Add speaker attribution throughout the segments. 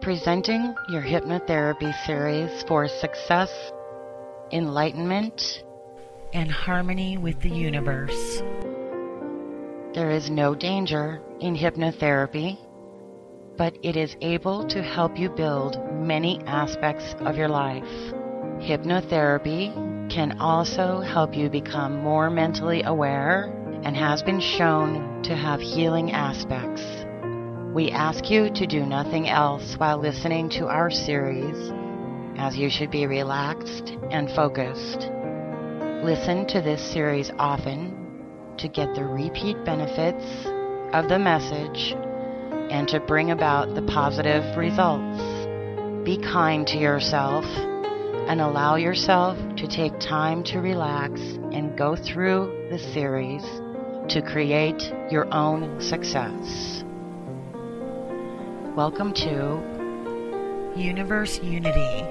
Speaker 1: presenting your hypnotherapy series for success, enlightenment,
Speaker 2: and harmony with the universe.
Speaker 1: There is no danger in hypnotherapy, but it is able to help you build many aspects of your life. Hypnotherapy can also help you become more mentally aware and has been shown to have healing aspects. We ask you to do nothing else while listening to our series, as you should be relaxed and focused. Listen to this series often to get the repeat benefits of the message and to bring about the positive results. Be kind to yourself and allow yourself to take time to relax and go through the series to create your own success. Welcome to
Speaker 2: Universe Unity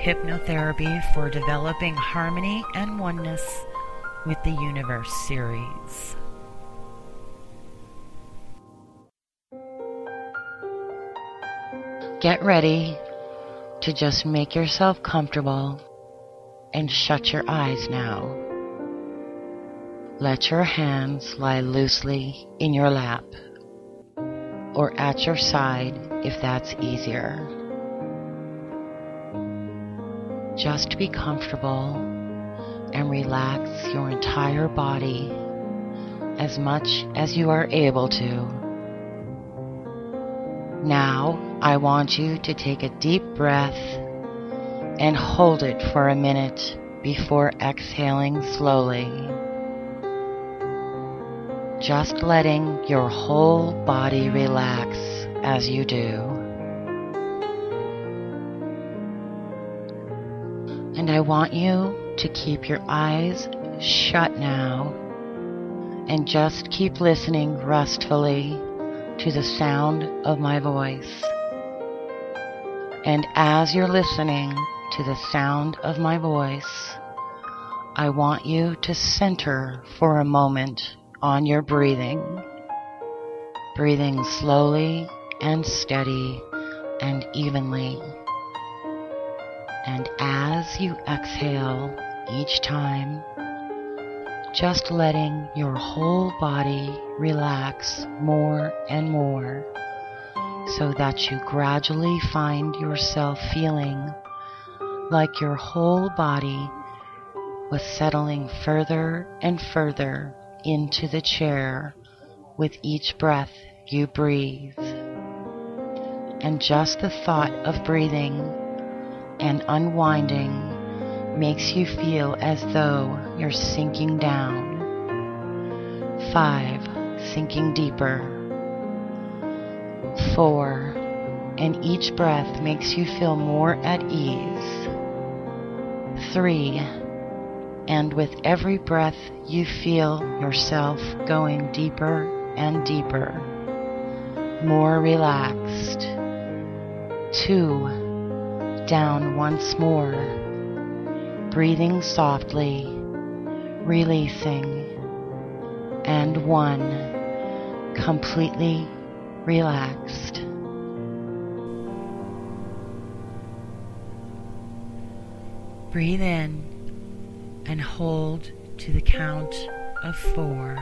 Speaker 2: Hypnotherapy for Developing Harmony and Oneness with the Universe series.
Speaker 1: Get ready to just make yourself comfortable and shut your eyes now. Let your hands lie loosely in your lap or at your side if that's easier. Just be comfortable and relax your entire body as much as you are able to. Now, I want you to take a deep breath and hold it for a minute before exhaling slowly just letting your whole body relax as you do. And I want you to keep your eyes shut now and just keep listening restfully to the sound of my voice. And as you're listening to the sound of my voice, I want you to center for a moment on your breathing. Breathing slowly and steady and evenly. And as you exhale each time, just letting your whole body relax more and more so that you gradually find yourself feeling like your whole body was settling further and further into the chair with each breath you breathe. And just the thought of breathing and unwinding makes you feel as though you're sinking down. Five, sinking deeper. Four, and each breath makes you feel more at ease. Three, and with every breath you feel yourself going deeper and deeper, more relaxed. Two, down once more, breathing softly, releasing, and one, completely relaxed.
Speaker 2: Breathe in and hold to the count of four,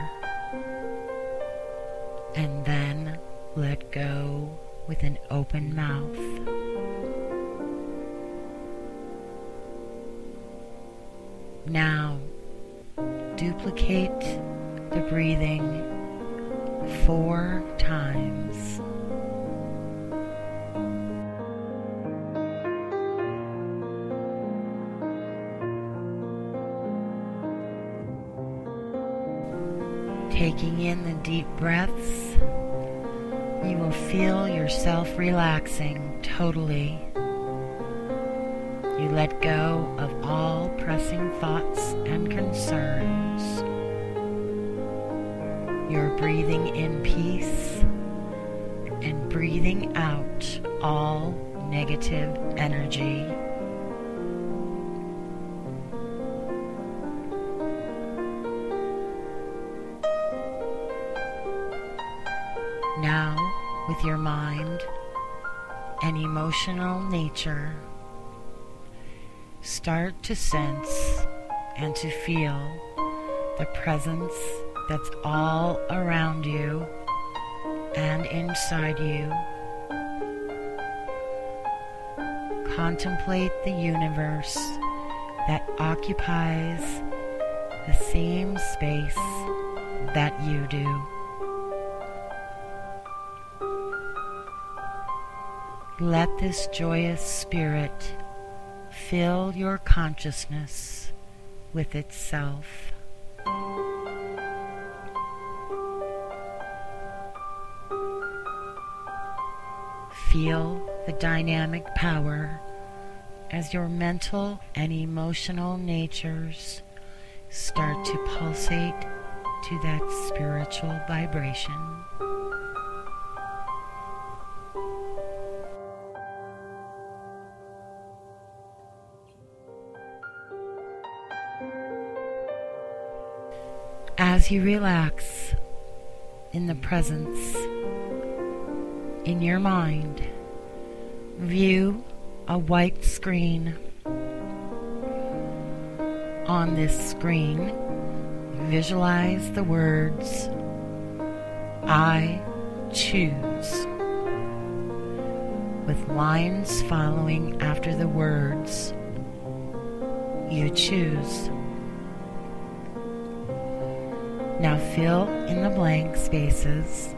Speaker 2: and then let go with an open mouth. Now, duplicate the breathing four times. Taking in the deep breaths, you will feel yourself relaxing totally. You let go of all pressing thoughts and concerns. You're breathing in peace and breathing out all negative energy. Your mind and emotional nature start to sense and to feel the presence that's all around you and inside you. Contemplate the universe that occupies the same space that you do. Let this joyous spirit fill your consciousness with itself. Feel the dynamic power as your mental and emotional natures start to pulsate to that spiritual vibration. As you relax in the presence in your mind, view a white screen. On this screen, visualize the words I choose with lines following after the words you choose. Now fill in the blank spaces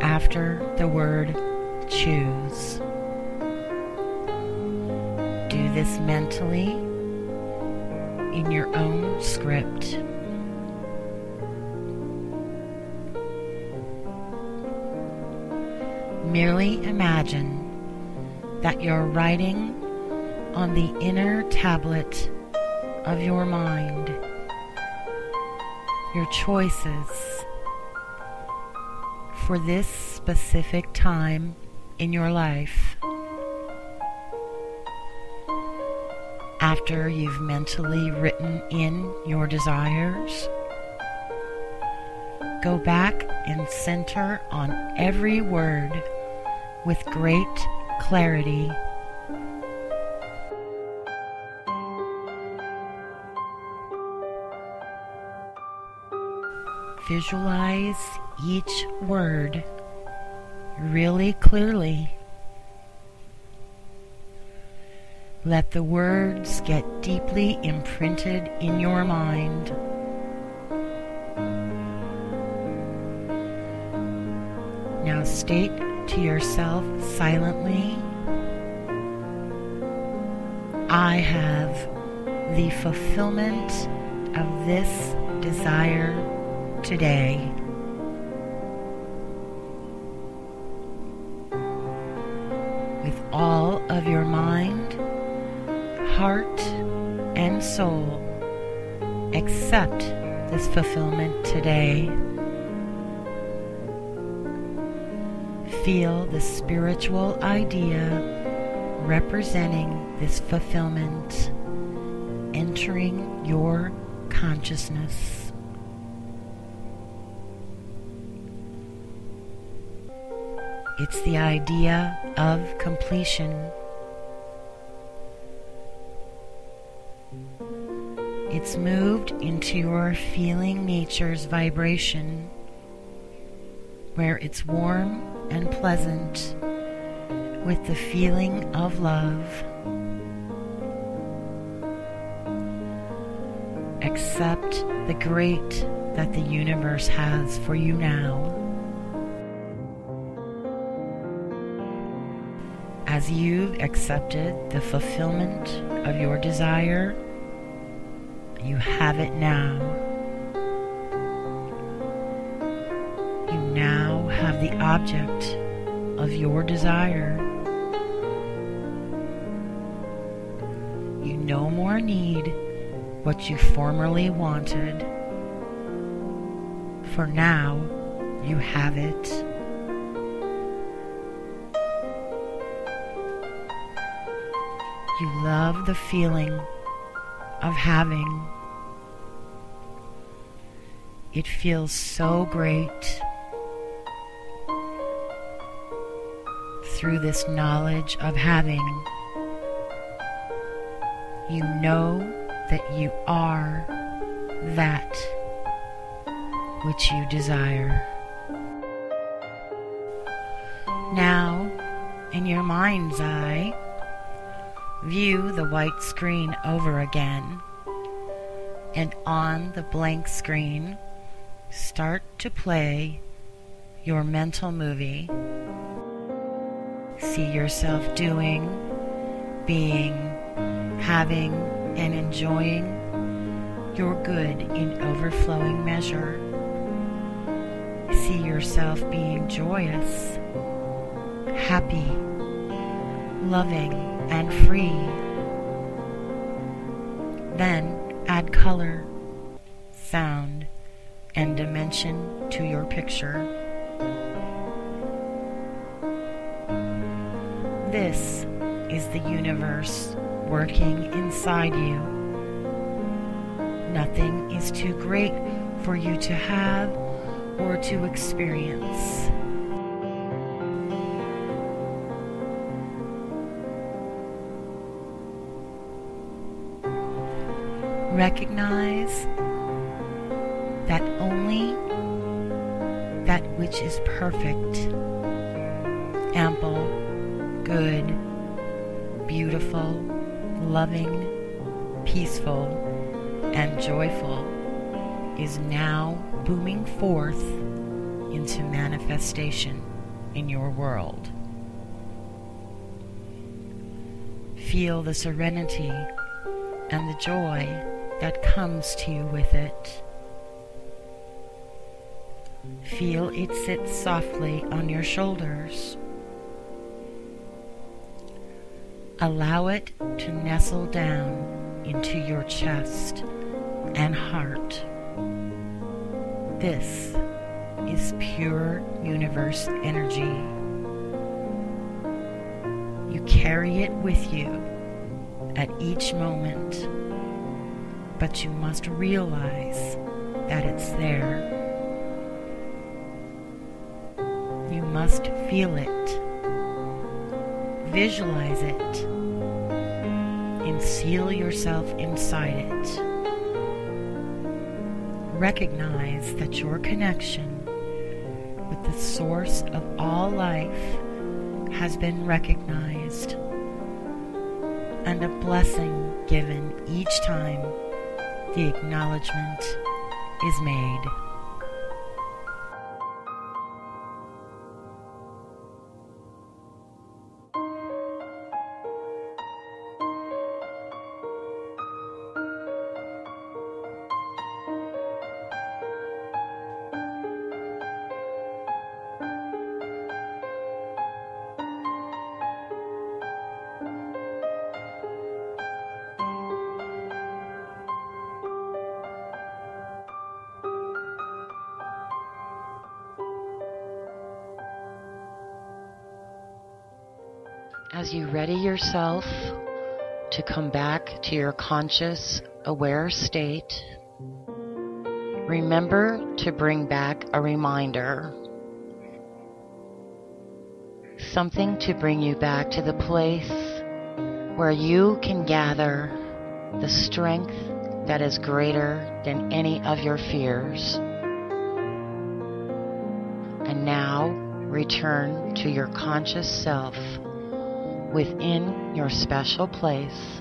Speaker 2: after the word choose. Do this mentally in your own script. Merely imagine that you're writing on the inner tablet of your mind your choices for this specific time in your life. After you've mentally written in your desires, go back and center on every word with great clarity. Visualize each word really clearly. Let the words get deeply imprinted in your mind. Now state to yourself silently I have the fulfillment of this desire today. With all of your mind, heart, and soul, accept this fulfillment today. Feel the spiritual idea representing this fulfillment entering your consciousness. It's the idea of completion. It's moved into your feeling nature's vibration, where it's warm and pleasant with the feeling of love. Accept the great that the universe has for you now. As you've accepted the fulfillment of your desire, you have it now. You now have the object of your desire. You no more need what you formerly wanted, for now you have it. You love the feeling of having. It feels so great through this knowledge of having, you know that you are that which you desire. Now, in your mind's eye, view the white screen over again, and on the blank screen, start to play your mental movie. See yourself doing, being, having, and enjoying your good in overflowing measure. See yourself being joyous, happy, loving, and free. Then add color, sound, and dimension to your picture. This is the universe working inside you. Nothing is too great for you to have or to experience. Recognize that only that which is perfect, ample, good, beautiful, loving, peaceful, and joyful is now booming forth into manifestation in your world. Feel the serenity and the joy that comes to you with it. Feel it sit softly on your shoulders. Allow it to nestle down into your chest and heart. This is pure universe energy. You carry it with you at each moment, but you must realize that it's there. You must feel it, visualize it, and seal yourself inside it. Recognize that your connection with the source of all life has been recognized and a blessing given each time the acknowledgement is made.
Speaker 1: As you ready yourself to come back to your conscious, aware state, remember to bring back a reminder. Something to bring you back to the place where you can gather the strength that is greater than any of your fears. And now return to your conscious self within your special place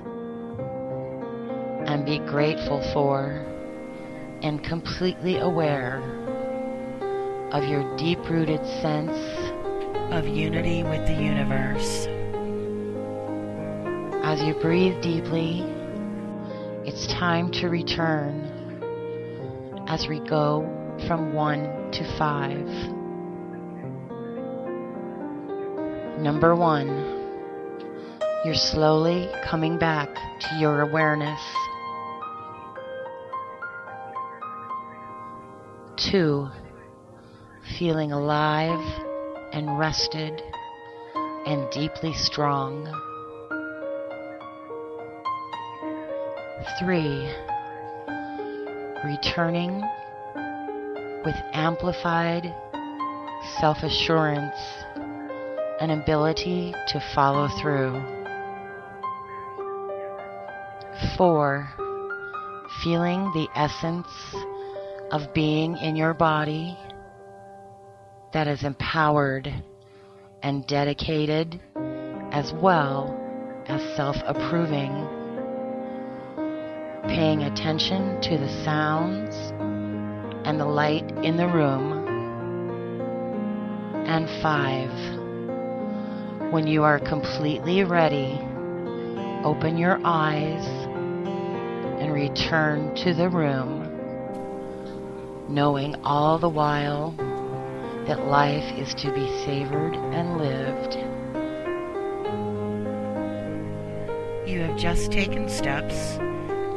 Speaker 1: and be grateful for and completely aware of your deep rooted sense
Speaker 2: of unity with the universe.
Speaker 1: As you breathe deeply, it's time to return as we go from one to five. Number one you're slowly coming back to your awareness. Two, feeling alive and rested and deeply strong. Three, returning with amplified self assurance an ability to follow through. Four, feeling the essence of being in your body that is empowered and dedicated as well as self approving, paying attention to the sounds and the light in the room. And five, when you are completely ready, open your eyes and return to the room, knowing all the while that life is to be savored and lived.
Speaker 2: You have just taken steps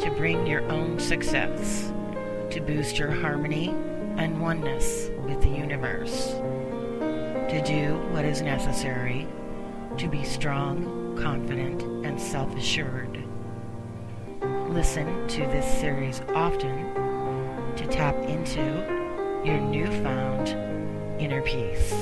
Speaker 2: to bring your own success, to boost your harmony and oneness with the universe, to do what is necessary to be strong, confident, and self assured. Listen to this series often to tap into your newfound inner peace.